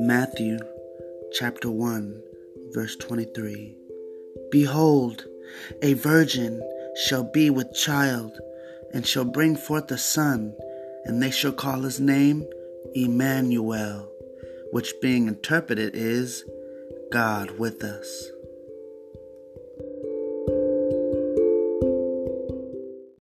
Matthew chapter 1, verse 23. Behold, a virgin shall be with child, and shall bring forth a son, and they shall call his name Emmanuel, which being interpreted is God with us.